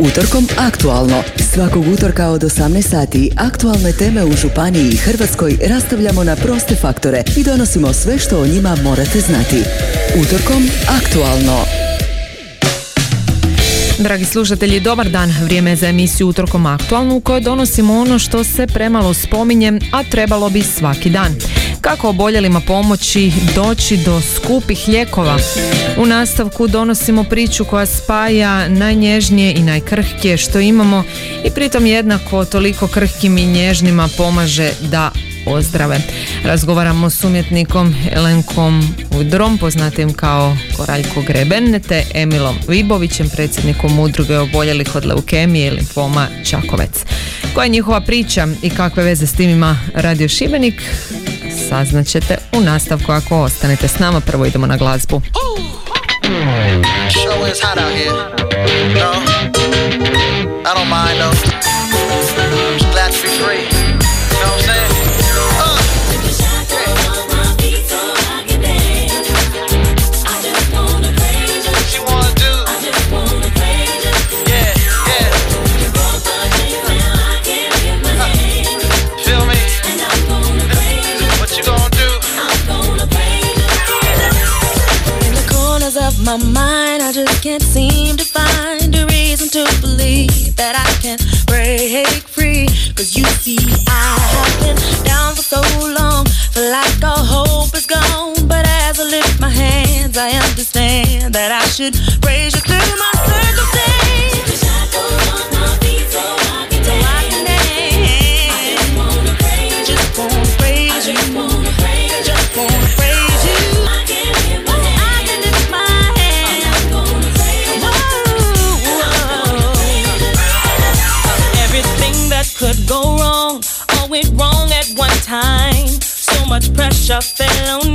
Utorkom aktualno. Svakog utorka od 18 sati aktualne teme u Županiji i Hrvatskoj rastavljamo na proste faktore i donosimo sve što o njima morate znati. Utorkom aktualno. Dragi slušatelji, dobar dan. Vrijeme je za emisiju Utorkom aktualnu u kojoj donosimo ono što se premalo spominje, a trebalo bi svaki dan. Kako oboljelima pomoći doći do skupih lijekova? U nastavku donosimo priču koja spaja najnježnije i najkrhkije što imamo i pritom jednako toliko krhkim i nježnima pomaže da ozdrave. Razgovaramo s umjetnikom Elenkom Udrom, poznatim kao Koraljko Greben, te Emilom Vibovićem, predsjednikom udruge oboljelih od leukemije i limfoma Čakovec. Koja je njihova priča i kakve veze s tim ima Radio Šibenik? Saznaćete u nastavku ako ostanete s nama. Prvo idemo na glazbu. my to believe that I can break free. Cause you see, I have been down for so long, feel like all hope is gone. But as I lift my hands, I understand that I should raise you through my I and.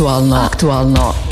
Aktualno. Aktualno.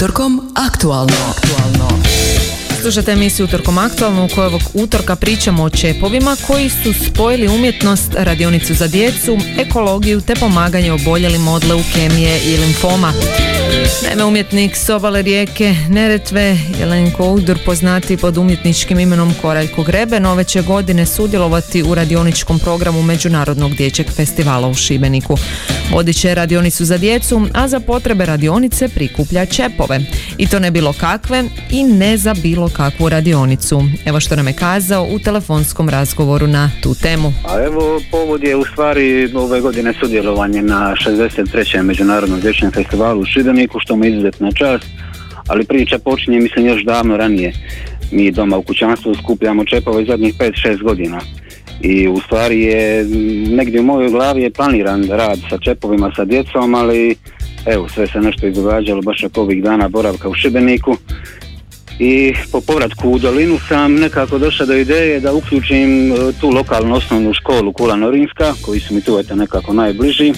Utorkom aktualno. Aktualno. Slušate emisiju Utorkom aktualno u kojoj ovog utorka pričamo o čepovima koji su spojili umjetnost, radionicu za djecu, ekologiju te pomaganje oboljelim od leukemije i limfoma. Naime, umjetnik s obale rijeke Neretve, Jelenko Udur, poznati pod umjetničkim imenom Koraljko Grebe, nove će godine sudjelovati u radioničkom programu Međunarodnog dječjeg festivala u Šibeniku. Vodit će radionicu za djecu, a za potrebe radionice prikuplja čepove. I to ne bilo kakve i ne za bilo kakvu radionicu. Evo što nam je kazao u telefonskom razgovoru na tu temu. A evo, povod je u stvari ove godine sudjelovanje na 63. Međunarodnom dječjem festivalu u Šibeniku, što mi je izuzetna čast, ali priča počinje, mislim, još davno ranije. Mi doma u kućanstvu skupljamo čepove zadnjih 5-6 godina. I u stvari je, negdje u mojoj glavi je planiran rad sa čepovima sa djecom, ali evo, sve se nešto izdogađalo baš oko ovih dana boravka u Šibeniku i po povratku u dolinu sam nekako došao do ideje da uključim e, tu lokalnu osnovnu školu Kula Norinska, koji su mi tu eto nekako najbliži,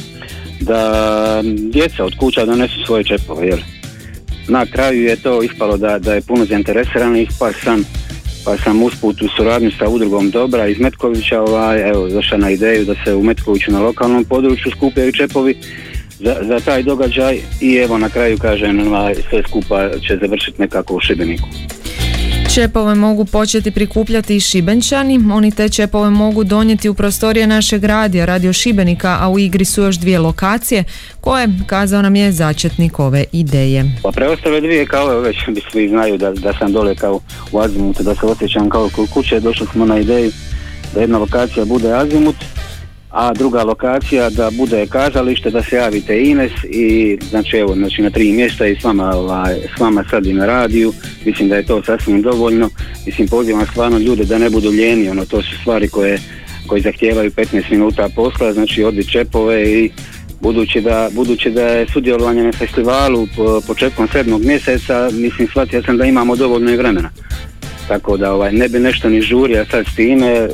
da djeca od kuća donesu svoje čepove, jel? Na kraju je to ispalo da, da je puno zainteresiranih, pa sam pa sam usput u suradnju sa udrugom Dobra iz Metkovića ovaj, evo, došao na ideju da se u Metkoviću na lokalnom području skupljaju čepovi za, za taj događaj i evo na kraju kažem ovaj, sve skupa će završiti nekako u Šibeniku. Čepove mogu početi prikupljati i šibenčani, oni te čepove mogu donijeti u prostorije našeg radija, radio Šibenika, a u igri su još dvije lokacije koje, kazao nam je začetnik ove ideje. Pa preostale dvije kao već svi znaju da, da sam dole kao u Azimutu, da se osjećam kao kuće, došli smo na ideju da jedna lokacija bude Azimut, a druga lokacija da bude kazalište, da se javite Ines i znači evo, znači na tri mjesta i s vama, ovaj, s vama sad i na radiju, mislim da je to sasvim dovoljno, mislim pozivam stvarno ljude da ne budu lijeni, ono to su stvari koje, koje zahtijevaju 15 minuta posla, znači odbit čepove i budući da, budući da je sudjelovanje na festivalu po, početkom sedmog mjeseca, mislim shvatio sam da imamo dovoljno i vremena. Tako da ovaj, ne bi nešto ni žurio sad s time, e,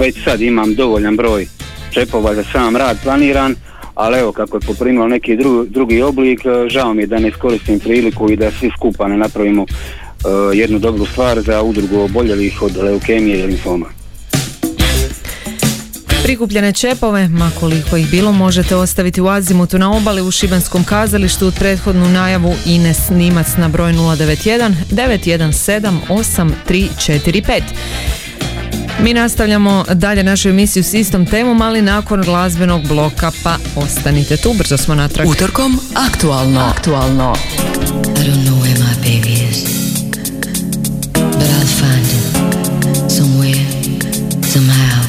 već sad imam dovoljan broj čepova za sam rad planiran, ali evo kako je poprimilo neki dru, drugi oblik, e, žao mi je da ne iskoristim priliku i da svi skupa ne napravimo e, jednu dobru stvar za udrugu oboljelih od leukemije i limfoma. Prikupljene čepove, ma koliko ih bilo, možete ostaviti u Azimutu na obali u Šibenskom kazalištu u prethodnu najavu Ines Snimac na broj 091 917 8345. Mi nastavljamo dalje našu emisiju s istom temom, ali nakon glazbenog bloka, pa ostanite tu, brzo smo natrag. Utorkom aktualno. Aktualno. I don't know where my baby is, but I'll find him somewhere, somehow.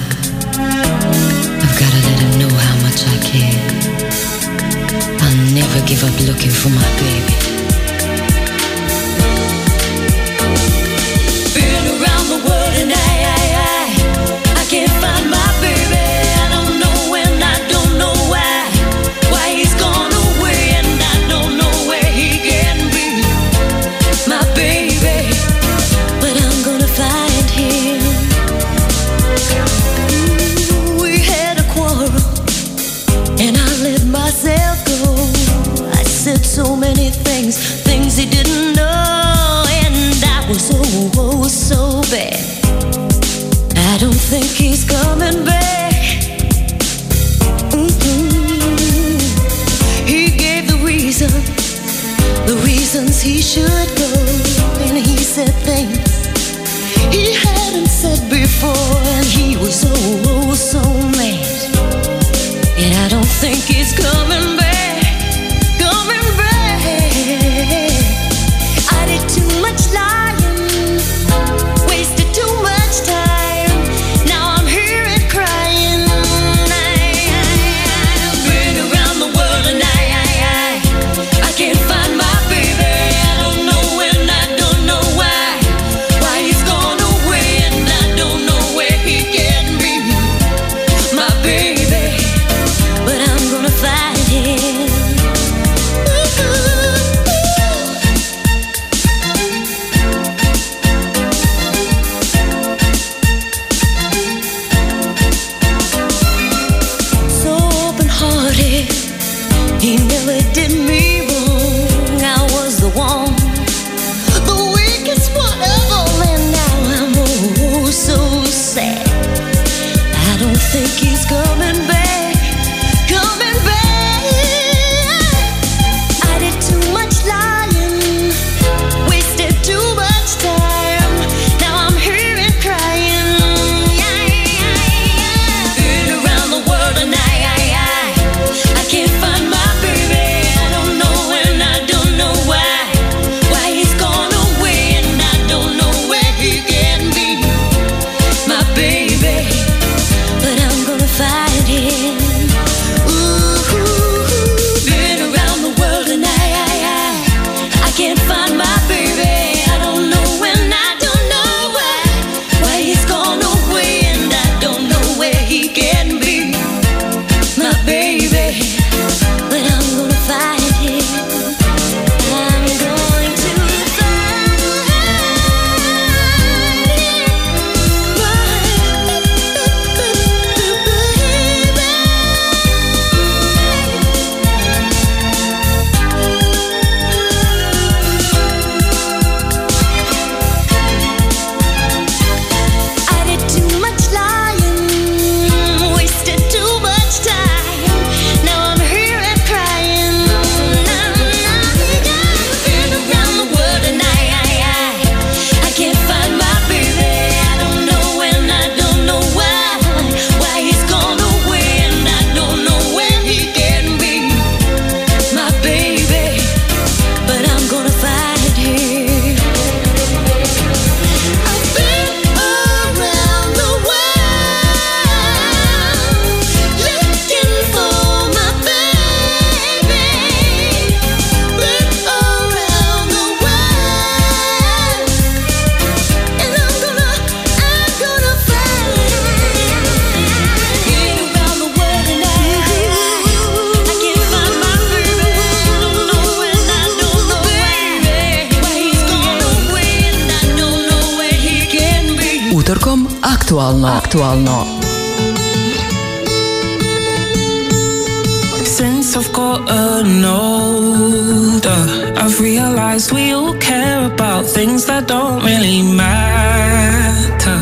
I've gotta let him know how much I care. I'll never give up looking for my baby. things Utorkom aktualno. Aktualno. Since I've gotten older, I've realized we all care about things that don't really matter.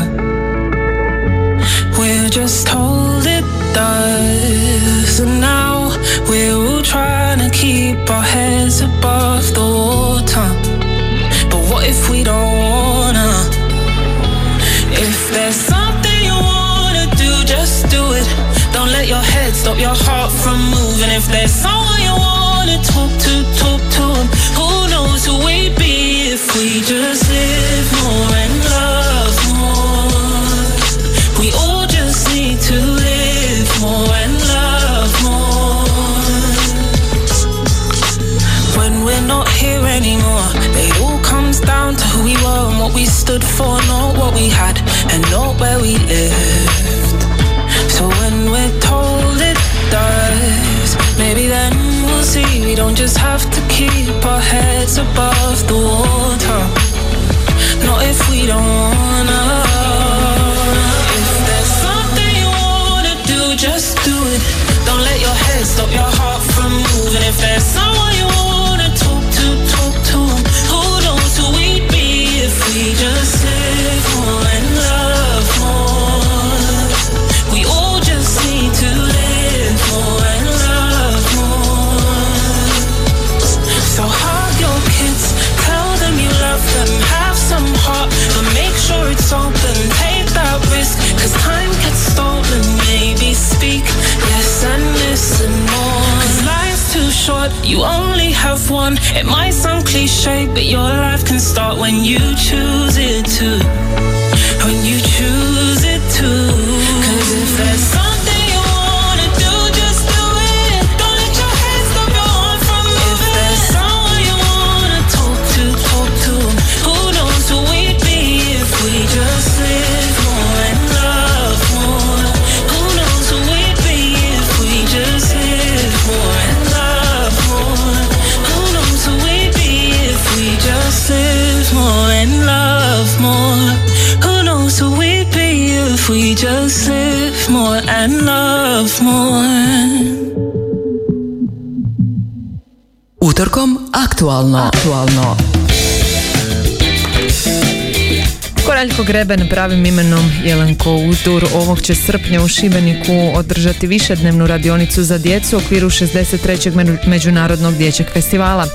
We're just told it does, and now we're all trying to keep our heads above If there's someone you wanna talk to, talk to 'em. Who knows who we'd be if we just live more and love more. We all just need to live more and love more. When we're not here anymore, it all comes down to who we were and what we stood for, not what we had and not where we lived. Maybe then we'll see we don't just have to keep our heads above the water. Not if we don't wanna. Short, you only have one. It might sound cliche, but your life can start when you choose it to. When you choose more. Utorkom aktualno. Aktualno. Koraljko Greben pravim imenom Jelenko Utur ovog će srpnja u Šibeniku održati višednevnu radionicu za djecu u okviru 63. među- Međunarodnog dječjeg festivala.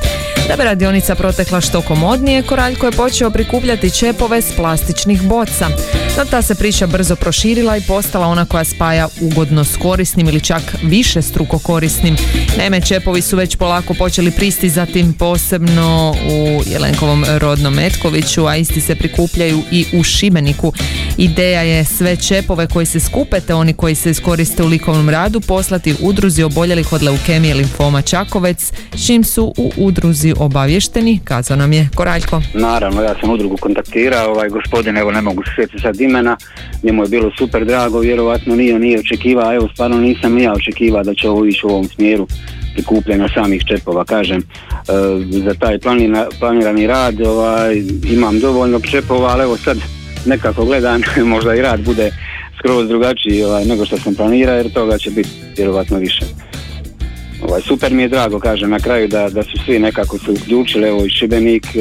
Da bi radionica protekla što komodnije, Koraljko je počeo prikupljati čepove s plastičnih boca. No ta se priča brzo proširila i postala ona koja spaja ugodno s korisnim ili čak više struko korisnim. Naime, čepovi su već polako počeli pristizati posebno u Jelenkovom rodnom Metkoviću, a isti se prikupljaju i u Šibeniku. Ideja je sve čepove koji se skupe te oni koji se iskoriste u likovnom radu poslati udruzi oboljelih od leukemije limfoma Čakovec, čim su u udruzi obavješteni, kazao nam je Koraljko. Naravno, ja sam udrugu kontaktirao, ovaj gospodin, evo ne mogu se sjetiti sad imena, njemu je bilo super drago, vjerovatno nije, nije očekivao, evo stvarno nisam ni ja očekivao da će ovo ići u ovom smjeru prikupljanja samih čepova, kažem, e, za taj planina- planirani rad ovaj, imam dovoljno čepova, ali evo sad nekako gledam, možda i rad bude skroz drugačiji ovaj, nego što sam planirao, jer toga će biti vjerovatno više. Ovaj, super mi je drago, kažem, na kraju da, da su svi nekako se uključili, evo i Šibenik, e,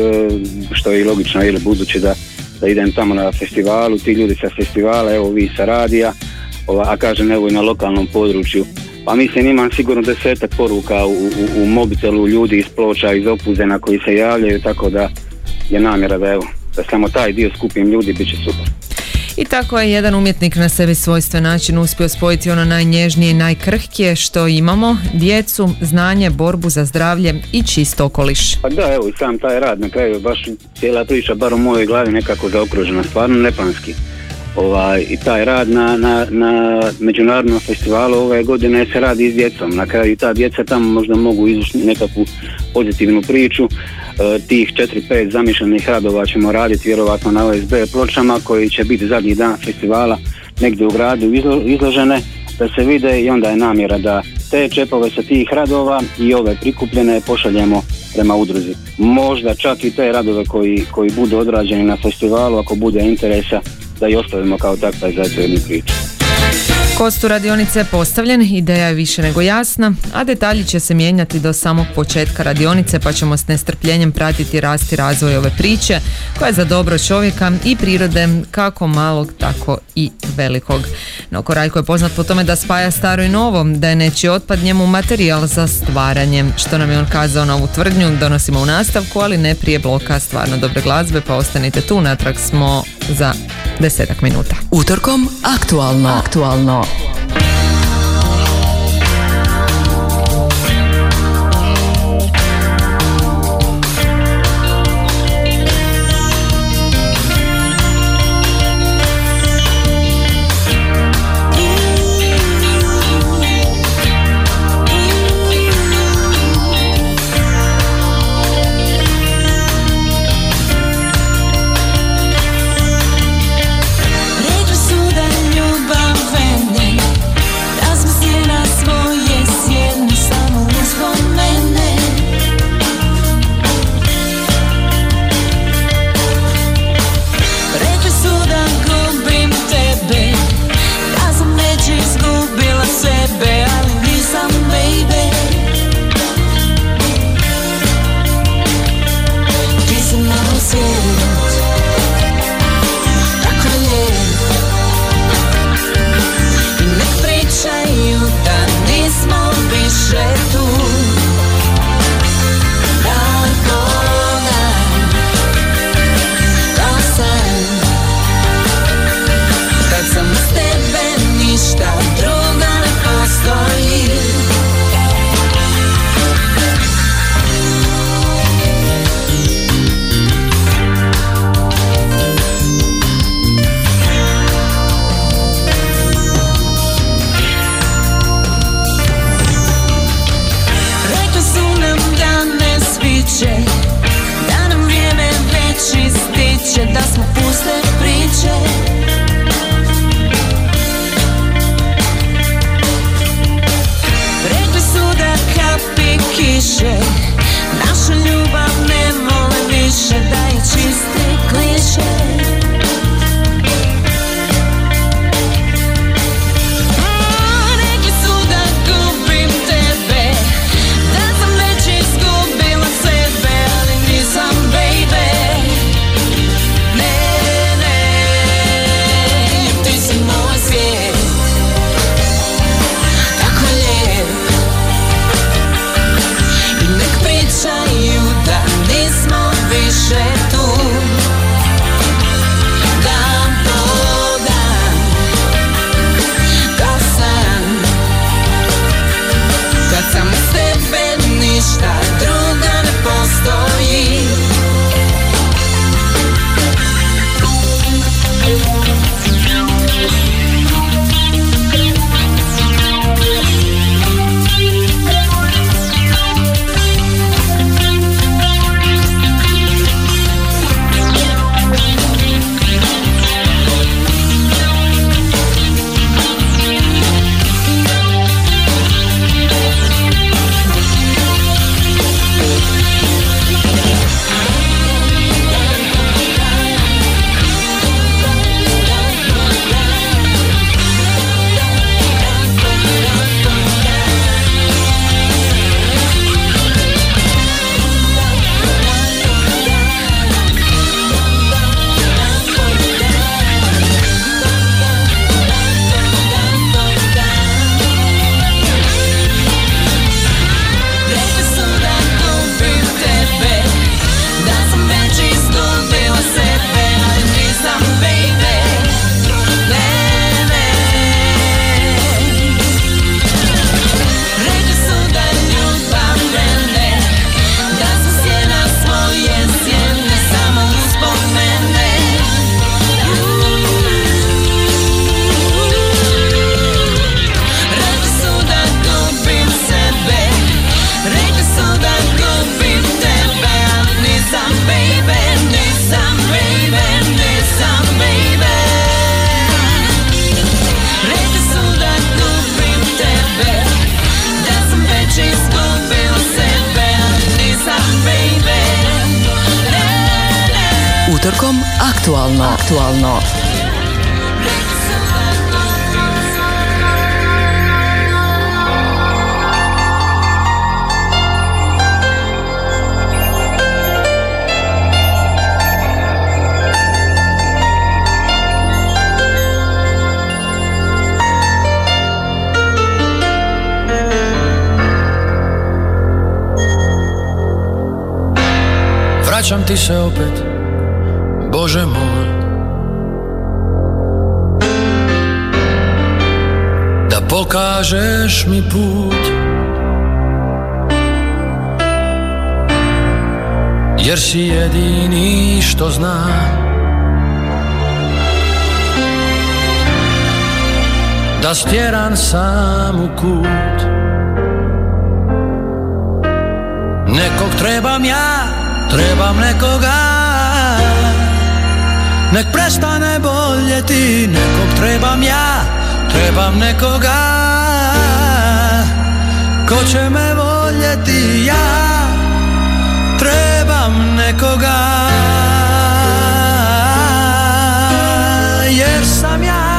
što je i logično, ili budući da, da idem tamo na festivalu, ti ljudi sa festivala, evo vi sa radija, ova, a kažem evo i na lokalnom području. Pa mislim imam sigurno desetak poruka u, u, u mobitelu ljudi iz ploča, iz opuzena koji se javljaju, tako da je namjera da evo, da samo taj dio skupim ljudi, bit će super. I tako je jedan umjetnik na sebi svojstven način uspio spojiti ono najnježnije i najkrhkije što imamo, djecu, znanje, borbu za zdravlje i čist okoliš. Pa da, evo i sam taj rad na kraju, baš cijela priča, bar u mojoj glavi nekako zaokružena, stvarno neplanski. Ovaj, I taj rad na, na, na međunarodnom festivalu ove godine se radi s djecom. Na kraju i ta djeca tamo možda mogu izvući nekakvu pozitivnu priču. E, tih 4-5 zamišljenih radova ćemo raditi vjerovatno na OSB pločama koji će biti zadnji dan festivala negdje u gradu izlo- izložene da se vide i onda je namjera da te čepove sa tih radova i ove prikupljene pošaljemo prema udruzi. Možda čak i te radove koji, koji budu odrađeni na festivalu ako bude interesa da i ostavimo kao takva i zato jednu priču. Kostu radionice je postavljen, ideja je više nego jasna, a detalji će se mijenjati do samog početka radionice pa ćemo s nestrpljenjem pratiti rast i razvoj ove priče koja je za dobro čovjeka i prirode kako malog tako i velikog. No Korajko je poznat po tome da spaja staro i novo, da je nečiji otpad njemu materijal za stvaranje. Što nam je on kazao na ovu tvrdnju donosimo u nastavku, ali ne prije bloka stvarno dobre glazbe pa ostanite tu, natrag smo za desetak minuta. Utorkom aktualno. Aktualno. Ti se opet, Bože moj. Da pokažeš mi put. Jer si jedini što znam. Da stjeran sam u kut. Nekog trebam ja, trebam nekoga Nek prestane boljeti, nekog trebam ja, trebam nekoga Ko će me voljeti. Ja, trebam nekoga Jer sam ja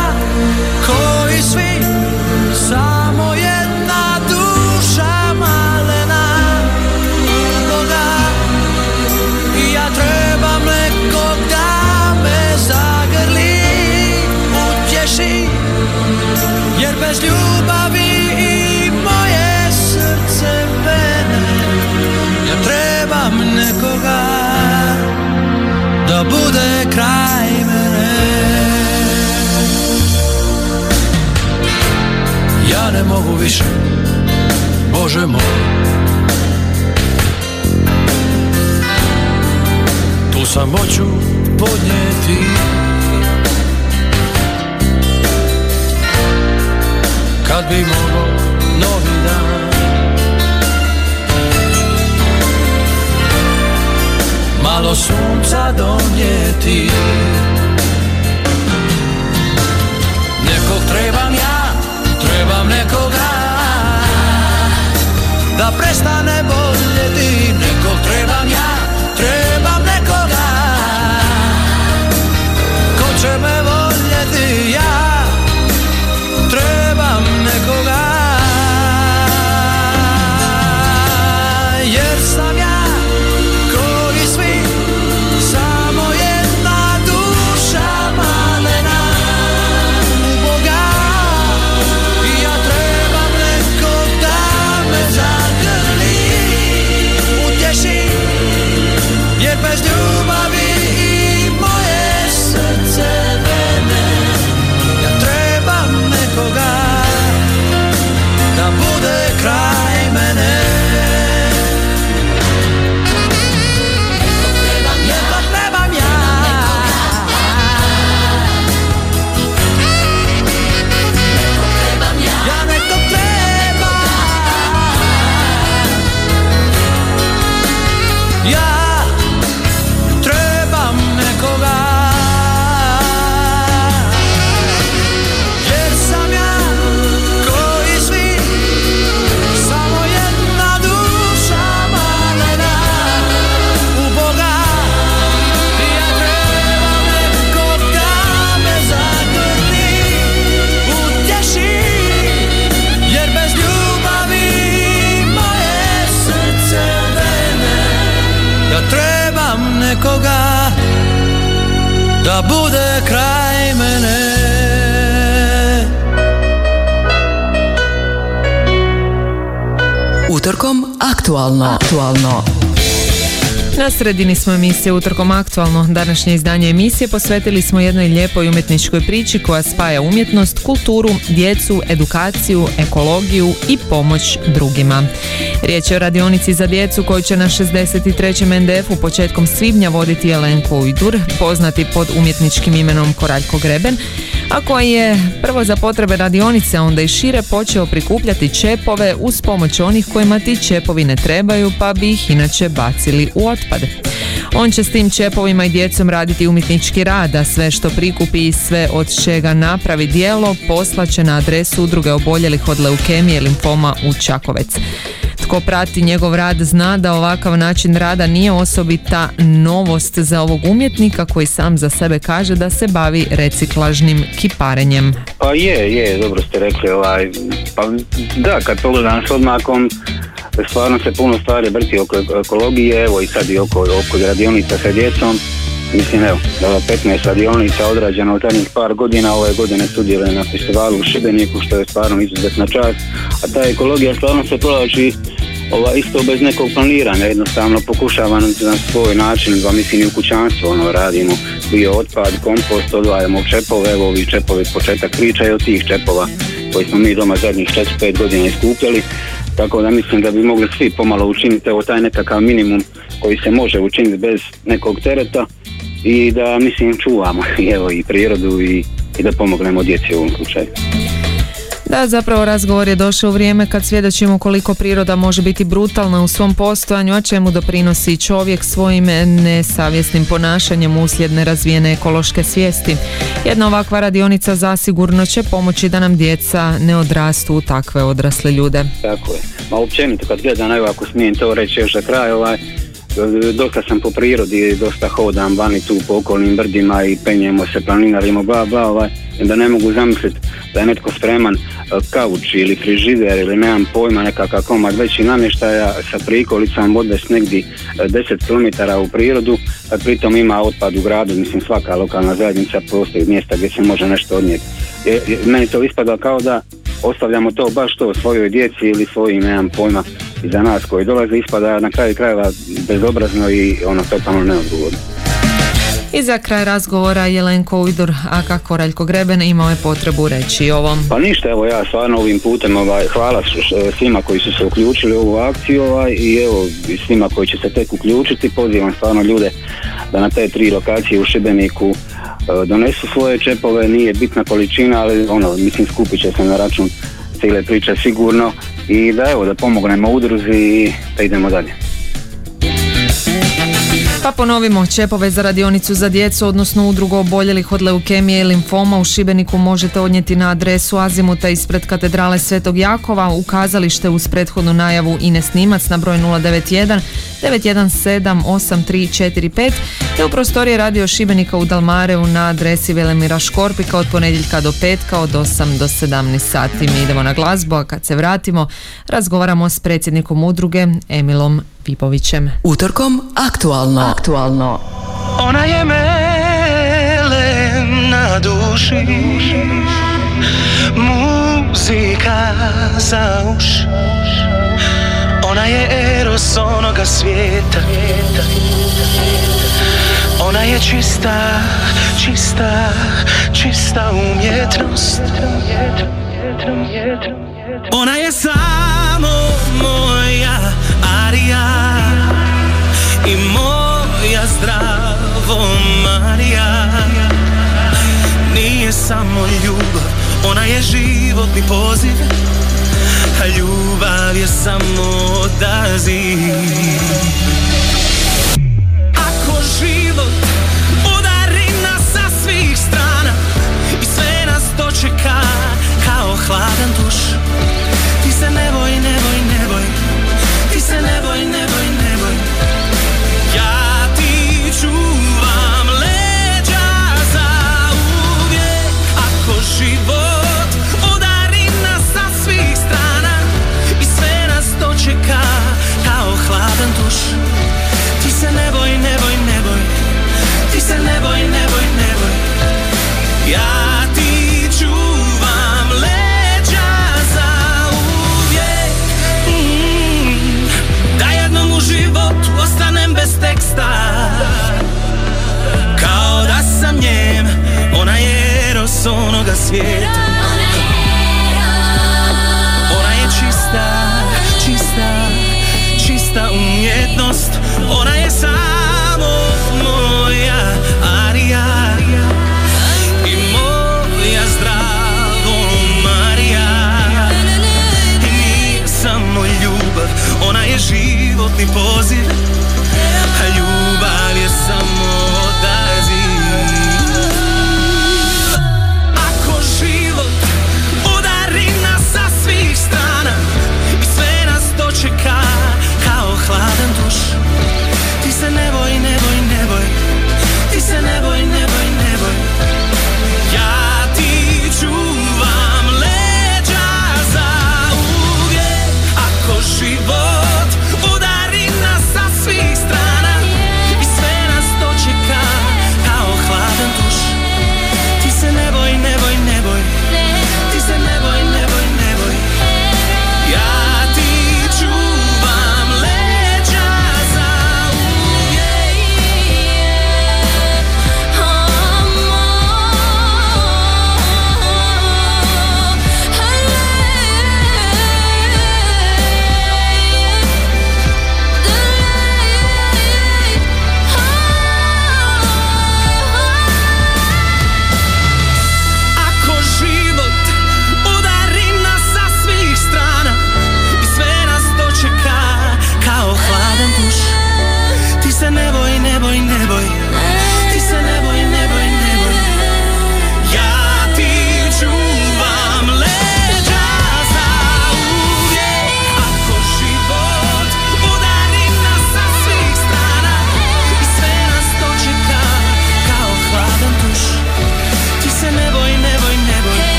Na sredini smo emisije Utorkom aktualno. Današnje izdanje emisije posvetili smo jednoj lijepoj umjetničkoj priči koja spaja umjetnost, kulturu, djecu, edukaciju, ekologiju i pomoć drugima. Riječ je o radionici za djecu koju će na 63. NDF-u početkom svibnja voditi Jelenko Ujdur, poznati pod umjetničkim imenom Koraljko Greben, a koji je prvo za potrebe radionice, onda i šire počeo prikupljati čepove uz pomoć onih kojima ti čepovi ne trebaju pa bi ih inače bacili u otpad. On će s tim čepovima i djecom raditi umjetnički rad, a sve što prikupi i sve od čega napravi dijelo poslaće na adresu udruge oboljelih od leukemije i limfoma u Čakovec. Tko prati njegov rad zna da ovakav način rada nije osobita novost za ovog umjetnika koji sam za sebe kaže da se bavi reciklažnim kiparenjem. Pa je, je, dobro ste rekli, ovaj, pa da, kad pogledam s odmakom, stvarno se puno stvari vrti oko ekologije, evo i sad i oko, oko radionica sa djecom. Mislim, evo, da ova 15 radionica odrađena u zadnjih par godina, ove godine sudjeluje na festivalu u Šibeniku, što je stvarno izuzetna čast. A ta ekologija stvarno se provlači ova, isto bez nekog planiranja, jednostavno pokušavam na svoj način, dva mislim i u kućanstvu ono, radimo bio otpad, kompost, odvajamo čepove, evo ovi čepovi početak priča i od tih čepova koji smo mi doma zadnjih 4-5 godina iskupljali, tako da mislim da bi mogli svi pomalo učiniti evo taj nekakav minimum koji se može učiniti bez nekog tereta i da mislim čuvamo i evo i prirodu i, i da pomognemo djeci u ovom slučaju. Da, zapravo razgovor je došao u vrijeme kad svjedočimo koliko priroda može biti brutalna u svom postojanju, a čemu doprinosi čovjek svojim nesavjesnim ponašanjem uslijed nerazvijene ekološke svijesti. Jedna ovakva radionica zasigurno će pomoći da nam djeca ne odrastu u takve odrasle ljude. Tako je. Ma općenito kad gledam, evo ako smijem to reći još za kraj, ovaj, dosta sam po prirodi, dosta hodam vani tu po okolnim brdima i penjemo se, planinarimo, bla, bla, ovaj, da ne mogu zamisliti da je netko spreman e, kauč ili frižider ili nemam pojma nekakav komad veći namještaja sa prikolicom odvest negdje 10 km u prirodu, a pritom ima otpad u gradu, mislim svaka lokalna zajednica postoji mjesta gdje se može nešto odnijeti. Meni to ispada kao da ostavljamo to baš to svojoj djeci ili svojim, nemam pojma, za nas koji dolaze ispada na kraju krajeva bezobrazno i ono totalno neodgovorno. I za kraj razgovora Jelenko Ujdor, a kako Raljko Greben imao je potrebu reći ovom. Pa ništa, evo ja stvarno ovim putem ovaj, hvala svima koji su se uključili u ovu akciju ovaj, i evo svima koji će se tek uključiti, pozivam stvarno ljude da na te tri lokacije u Šibeniku e, donesu svoje čepove, nije bitna količina, ali ono, mislim skupit će se na račun cijele priče sigurno i da evo da pomognemo udruzi i da idemo dalje. Pa ponovimo, čepove za radionicu za djecu, odnosno udrugu oboljelih od leukemije i limfoma u Šibeniku možete odnijeti na adresu Azimuta ispred katedrale Svetog Jakova, ukazalište uz prethodnu najavu Ines Nimac na broj 091 917 8345 te u prostorije radio Šibenika u Dalmareu na adresi Velemira Škorpika od ponedjeljka do petka od 8 do 17 sati. Mi idemo na glazbu, a kad se vratimo razgovaramo s predsjednikom udruge Emilom Pipovićem. Utorkom aktualno. Aktualno. Ona je melem na duši Muzika za uš Ona je eros onoga svijeta Ona je čista, čista, čista umjetnost Ona je samo samo ljubav, ona je životni poziv A ljubav je samo odaziv. Ako život udari nas sa svih strana I sve nas dočeka kao hladan tuš Ti se ne boj, ne boj,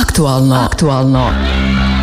Aktualno. Aktualno.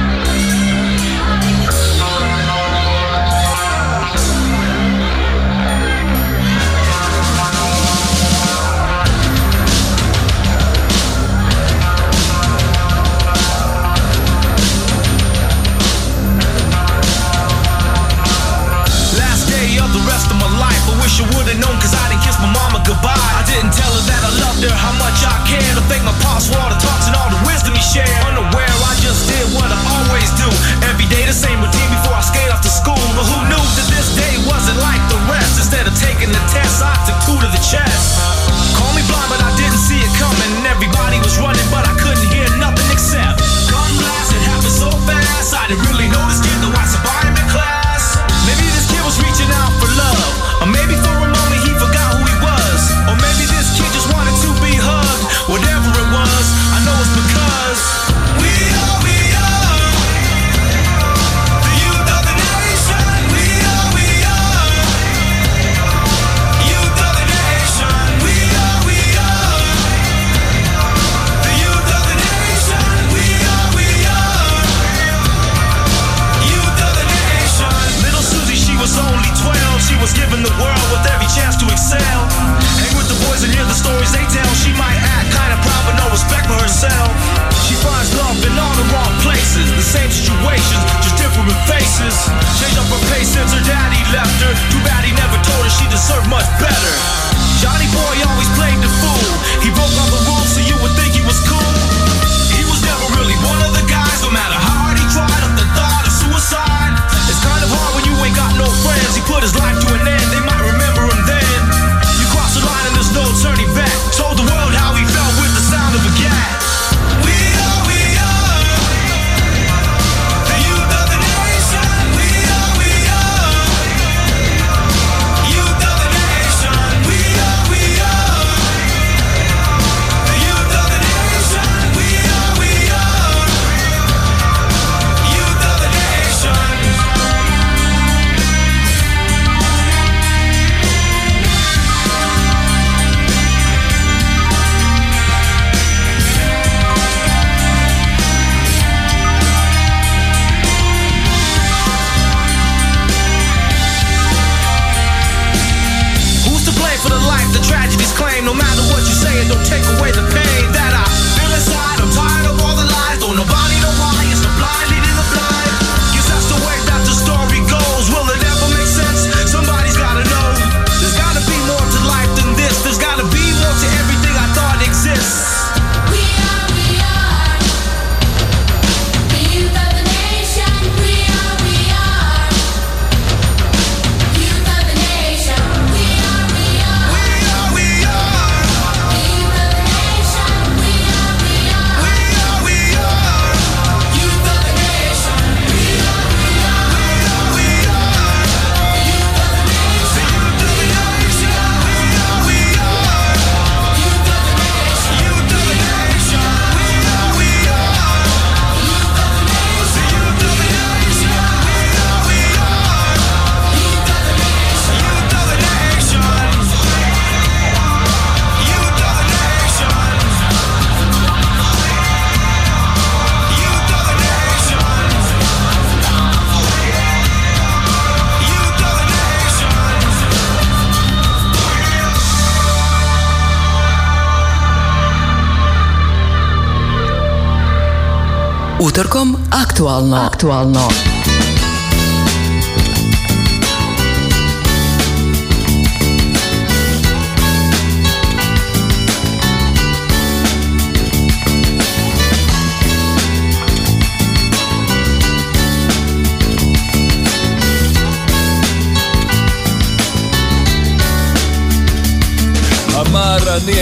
Aktualno. Aktualno.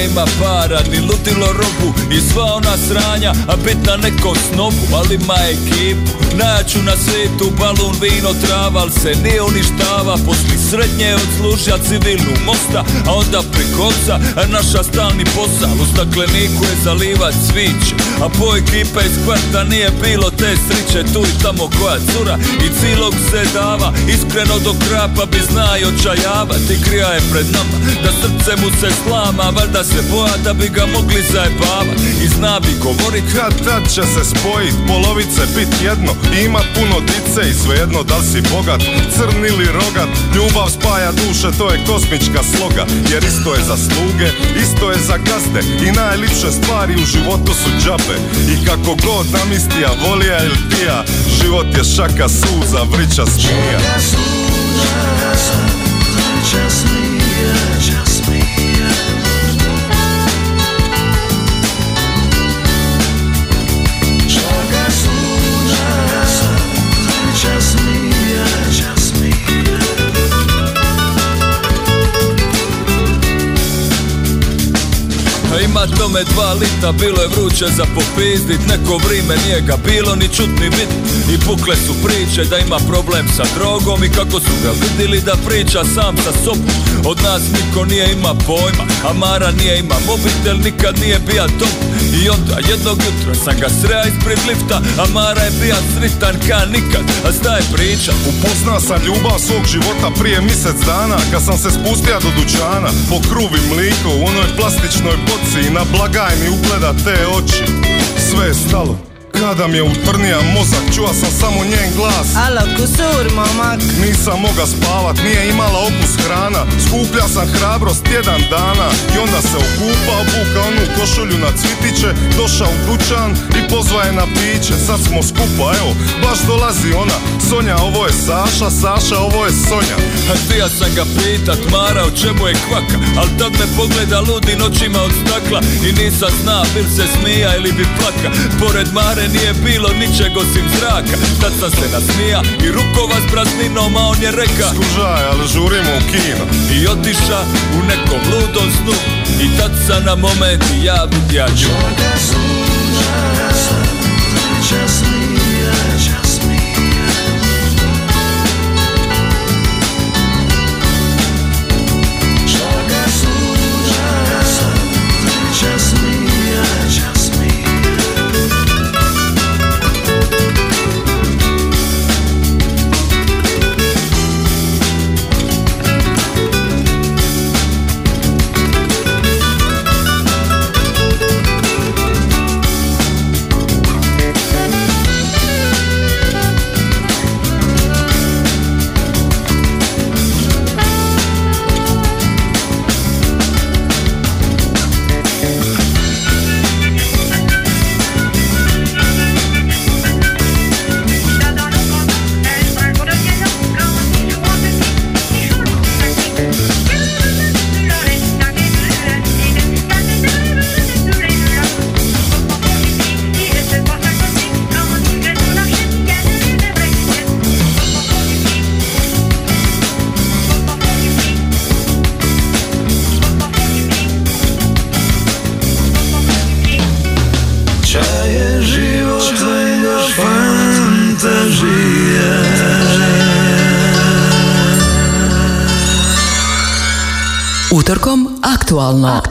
nema para, ni lutilo robu I sva ona sranja, a bit na neko snopu Ali ima ekipu, najjaču na svetu Balun, vino, trava, al se nije uništava. Posli srednje odslužja civilnu mosta A onda prekoca, naša stalni posal U stakleniku je zalivat cvić a po ekipe iz kvarta nije bilo te sriće Tu i tamo koja cura. I cilog se dava Iskreno do krapa bi znaj očajavati Krija je pred nama da srce mu se slama. Valjda se boja da bi ga mogli zajebavat I zna bi govorit Kad tad će se spojit polovice bit jedno. I imat puno dice i svejedno da si bogat Crn ili rogat. Ljubav spaja duše to je kosmička sloga. Jer isto je za sluge, isto je za gazde. I najlipše stvari u životu su džabe I kako god namistija volija ili tija Život je šaka suza, vrića smija. A ima tome dva lita, bilo je vruće za popizdit Neko vrime nije ga bilo ni čut ni vidit I pukle su priče da ima problem sa drogom. I kako su ga vidjeli da priča sam sa sobom. Od nas niko nije ima pojma A Mara nije ima mobitel, nikad nije bija dom. I onda jednog jutra sam ga sreja ispred lifta A Mara je bija sritan ka nikad. A zna je priča? Upoznao sam ljubav svog života prije mjesec dana Kad sam se spustio do dućana Po kruvi mliko u onoj plastičnoj boci I na blagajni ugleda te oči. Sve je stalo kada mi je utrnija mozak, čuva sam samo njen glas. Alo, kusur, momak. Nisam moga spavat, nije imala okus hrana. Skuplja sam hrabrost tjedan dana. I onda se okupa, obuka onu košulju na cvitiće. Došao u dućan i pozva je na piće. Sad smo skupa, evo, baš dolazi ona. Sonja, ovo je Saša, Saša, ovo je Sonja. A htio sam ga pitat Mara o čemu je kvaka Al tad me pogleda ludim očima od stakla. I nisam zna bil se smija ili bi plaka. Pored Mare nije bilo ničeg osim zraka. Tad sam se nasmija i rukova s prazninom A on je reka. Skužaj, ali žurimo u kino. I otiša u nekom ludom snu. I tad sam na moment i ja vidja nju Utorkom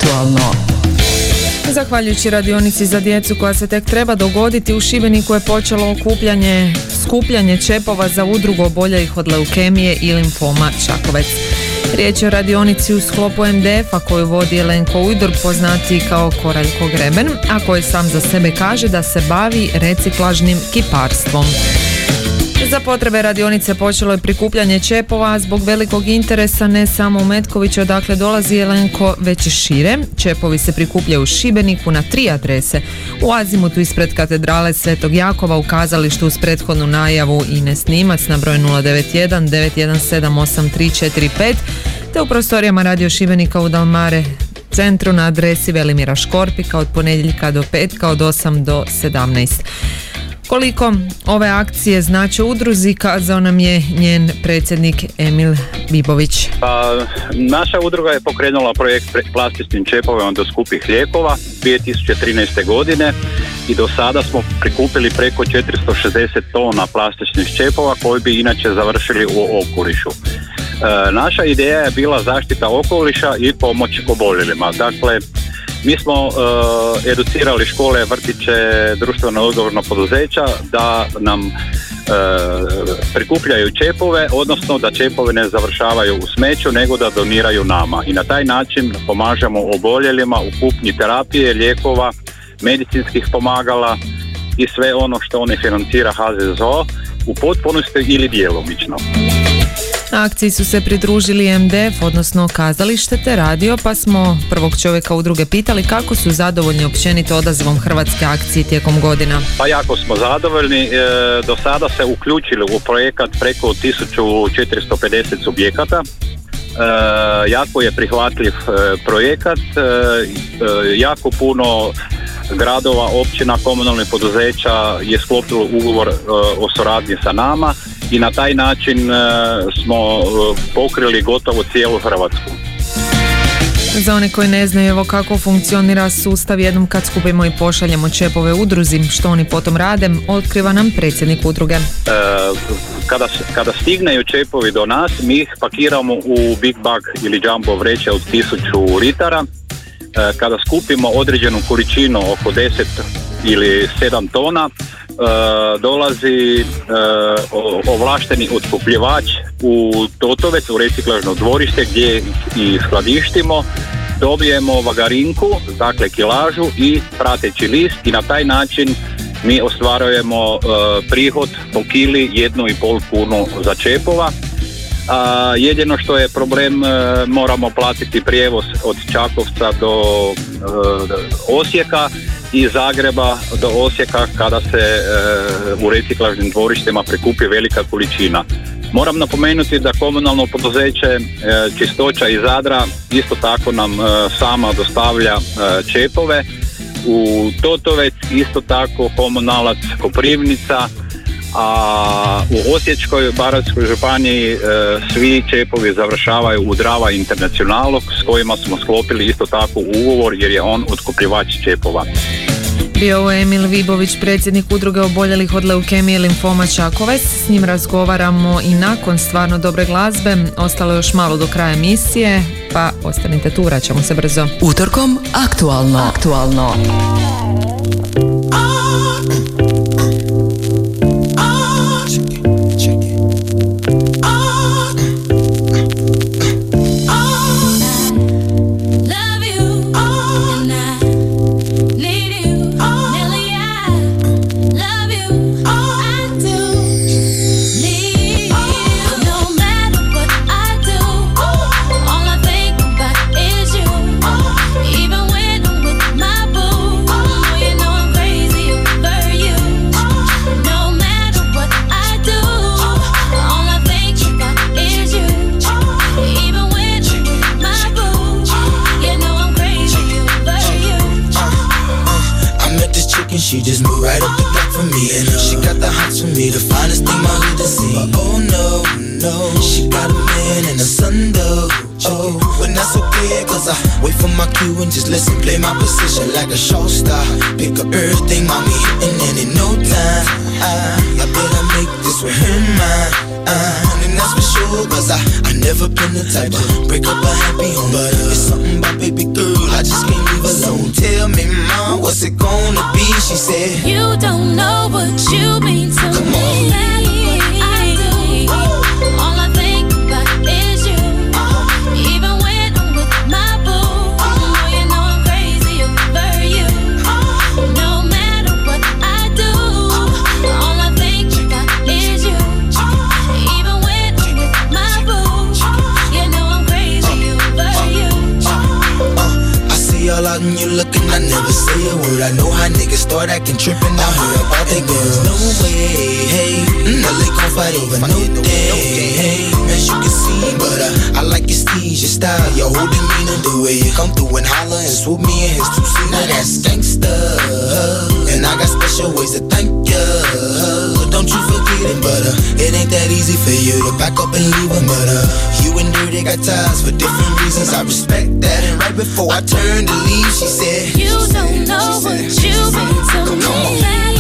aktualno. Zahvaljujući radionici za djecu koja se tek treba dogoditi u Šibeniku je počelo okupljanje, skupljanje čepova za udrugu oboljelih od leukemije i limfoma Čakovec. Riječ je o radionici u sklopu MDF-a koju vodi Elenko Ujdor poznati kao Koraljko Greben, a koji sam za sebe kaže da se bavi reciklažnim kiparstvom. Za potrebe radionice počelo je prikupljanje čepova zbog velikog interesa ne samo u Metkoviću odakle dolazi Jelenko, već i šire. Čepovi se prikupljaju u Šibeniku na tri adrese. U Azimutu ispred katedrale Svetog Jakova u kazalištu uz prethodnu najavu Ines Nimac na broj 091 917 8345 te u prostorijama Radio Šibenika u Dalmare centru na adresi Velimira Škorpika od ponedjeljka do petka od 8 do 17. Koliko ove akcije znače udruzi kazao nam je njen predsjednik Emil Bibović. Pa, naša udruga je pokrenula projekt plastičnim čepovima do skupih lijekova 2013. godine i do sada smo prikupili preko 460 tona plastičnih čepova koji bi inače završili u okolišu. E, naša ideja je bila zaštita okoliša i pomoć oboljelima. Dakle, Mi smo e, educirali škole, vrtiće, društveno odgovorno poduzeća da nam e, prikupljaju čepove, odnosno da čepove ne završavaju u smeću, nego da doniraju nama. I na taj način pomažemo oboljelima u kupnji terapije, lijekova, medicinskih pomagala i sve ono što oni financira HZZO u potpunosti ili djelomično. Akciji su se pridružili MDF, odnosno kazalište te radio, pa smo prvog čovjeka udruge pitali kako su zadovoljni općenito odazivom Hrvatske akcije tijekom godina. Pa jako smo zadovoljni. E, do sada se uključili u projekat preko 1450 subjekata. E, jako je prihvatljiv e, projekat. E, e, jako puno gradova, općina, komunalnih poduzeća je sklopilo ugovor o suradnji sa nama i na taj način e, smo e, pokrili gotovo cijelu Hrvatsku. Za one koji ne znaju evo kako funkcionira sustav jednom kad skupimo i pošaljemo čepove udruzi, što oni potom rade, otkriva nam predsjednik udruge. E, kada, kada stigneju čepovi do nas, mi ih pakiramo u big bag ili jumbo vreće od 1000 litara. E, kada skupimo određenu količinu oko 10 ili 7 tona, e, dolazi e, ovlašteni otkupljivač u Totovec, u reciklažno dvorište gdje i skladištimo, dobijemo vagarinku, dakle kilažu i prateći list i na taj način mi ostvarujemo e, prihod po kili jednu i pol kunu za čepova. A, jedino što je problem, moramo platiti prijevoz od Čakovca do Osijeka i Zagreba do Osijeka kada se e, u reciklažnim dvorištima prikupi velika količina. Moram napomenuti da komunalno poduzeće e, Čistoća iz Zadra isto tako nam e, sama dostavlja e, čepove. U Totovec isto tako komunalac Koprivnica, a u Osječkoj Baranjskoj županiji e, svi čepovi završavaju u Drava Internacionalu s kojima smo sklopili isto tako ugovor jer je on otkupljivač čepova. Bio je Emil Vibović, predsjednik udruge oboljelih od leukemije i limfoma Čakovec. S njim razgovaramo i nakon stvarno dobre glazbe. Ostalo je još malo do kraja emisije, pa ostanite tu, vraćamo se brzo. Utorkom aktualno. Aktualno. Through and swoop me in his two-seater Now that's gangsta. And I got special ways to thank ya. Don't you forget it, but uh, it ain't that easy for you to back up and leave him But uh, you and Dirty got ties for different reasons. I respect that. And right before I turned to leave, she said You don't know what you mean to me.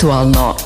Aktualno.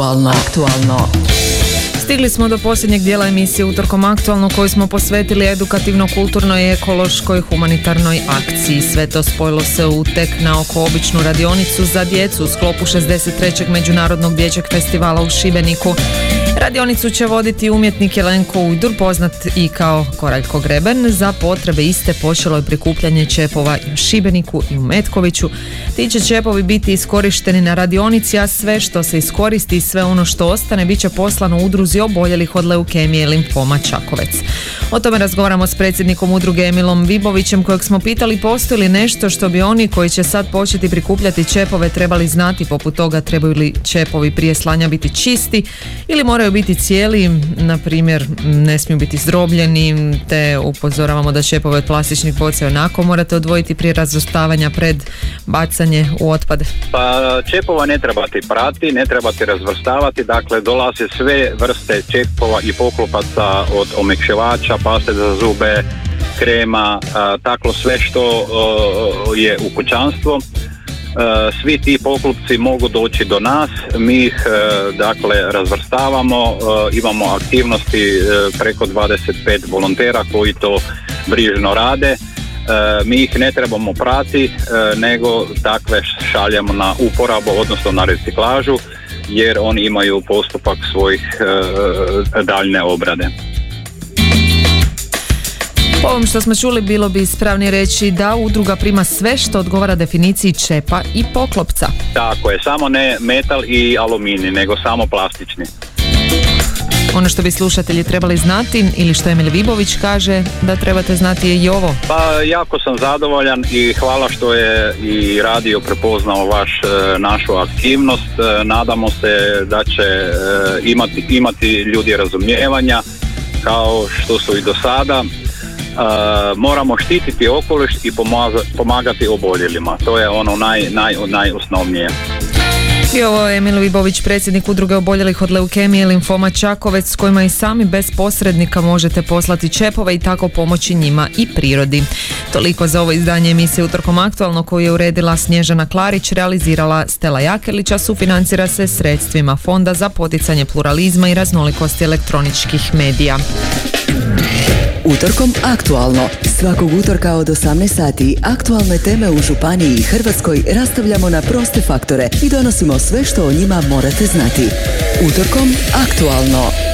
Aktualno. Aktualno. Stigli smo do posljednjeg dijela emisije Utorkom aktualno koju smo posvetili edukativno-kulturnoj, ekološkoj, humanitarnoj akciji. Sve to spojilo se u tek na oko običnu radionicu za djecu u sklopu 63. Međunarodnog dječjeg festivala u Šibeniku. Radionicu će voditi umjetnik Jelenko Ujdur, poznat i kao Koraljko Greben. Za potrebe iste počelo je prikupljanje čepova i u Šibeniku i u Metkoviću. Ti će čepovi biti iskorišteni na radionici, a sve što se iskoristi i sve ono što ostane bit će poslano udruzi oboljelih od leukemije limfoma Čakovec. O tome razgovaramo s predsjednikom udruge Emilom Vibovićem kojeg smo pitali postoji li nešto što bi oni koji će sad početi prikupljati čepove trebali znati poput toga trebaju li čepovi prije slanja biti čisti ili moraju biti cijeli, na primjer ne smiju biti zdrobljeni te upozoravamo da čepove od plastičnih boca onako morate odvojiti prije razvrstavanja pred bacanje u otpad. Pa čepova ne trebate prati, ne trebate razvrstavati, dakle dolaze sve vrste čepova i poklopaca od omekšivača, paste za zube, krema, tako sve što je u kućanstvu. E, Svi ti poklopci mogu doći do nas, mi ih e, dakle razvrstavamo, e, imamo aktivnosti preko 25 volontera koji to brižno rade. E, Mi ih ne trebamo prati, e, nego takve šaljemo na uporabu, odnosno na reciklažu, jer oni imaju postupak svojih e, daljne obrade. Po ovom što smo čuli bilo bi ispravnije reći da udruga prima sve što odgovara definiciji čepa i poklopca. Tako je, samo ne metal i aluminij, nego samo plastični. Ono što bi slušatelji trebali znati ili što Emil Vibović kaže da trebate znati je i ovo. Pa jako sam zadovoljan i hvala što je i radio prepoznao vaš, e, našu aktivnost. E, Nadamo se da će e, imati, imati ljudi razumijevanja kao što su i do sada. E, moramo štititi okoliš i pomagati oboljelima. To je ono naj, naj, najosnovnije. I ovo je Emil Vibović, predsjednik udruge oboljelih od leukemije i limfoma Čakovec s kojima i sami bez posrednika možete poslati čepove i tako pomoći njima i prirodi. Toliko za ovo izdanje emisije Utorkom aktualno koju je uredila Snježana Klarić, realizirala Stela Jakelića, sufinancira se sredstvima Fonda za poticanje pluralizma i raznolikosti elektroničkih medija. Utorkom aktualno. Svakog utorka od 18 sati aktualne teme u Županiji i Hrvatskoj rastavljamo na proste faktore i donosimo sve što o njima morate znati. Utorkom aktualno.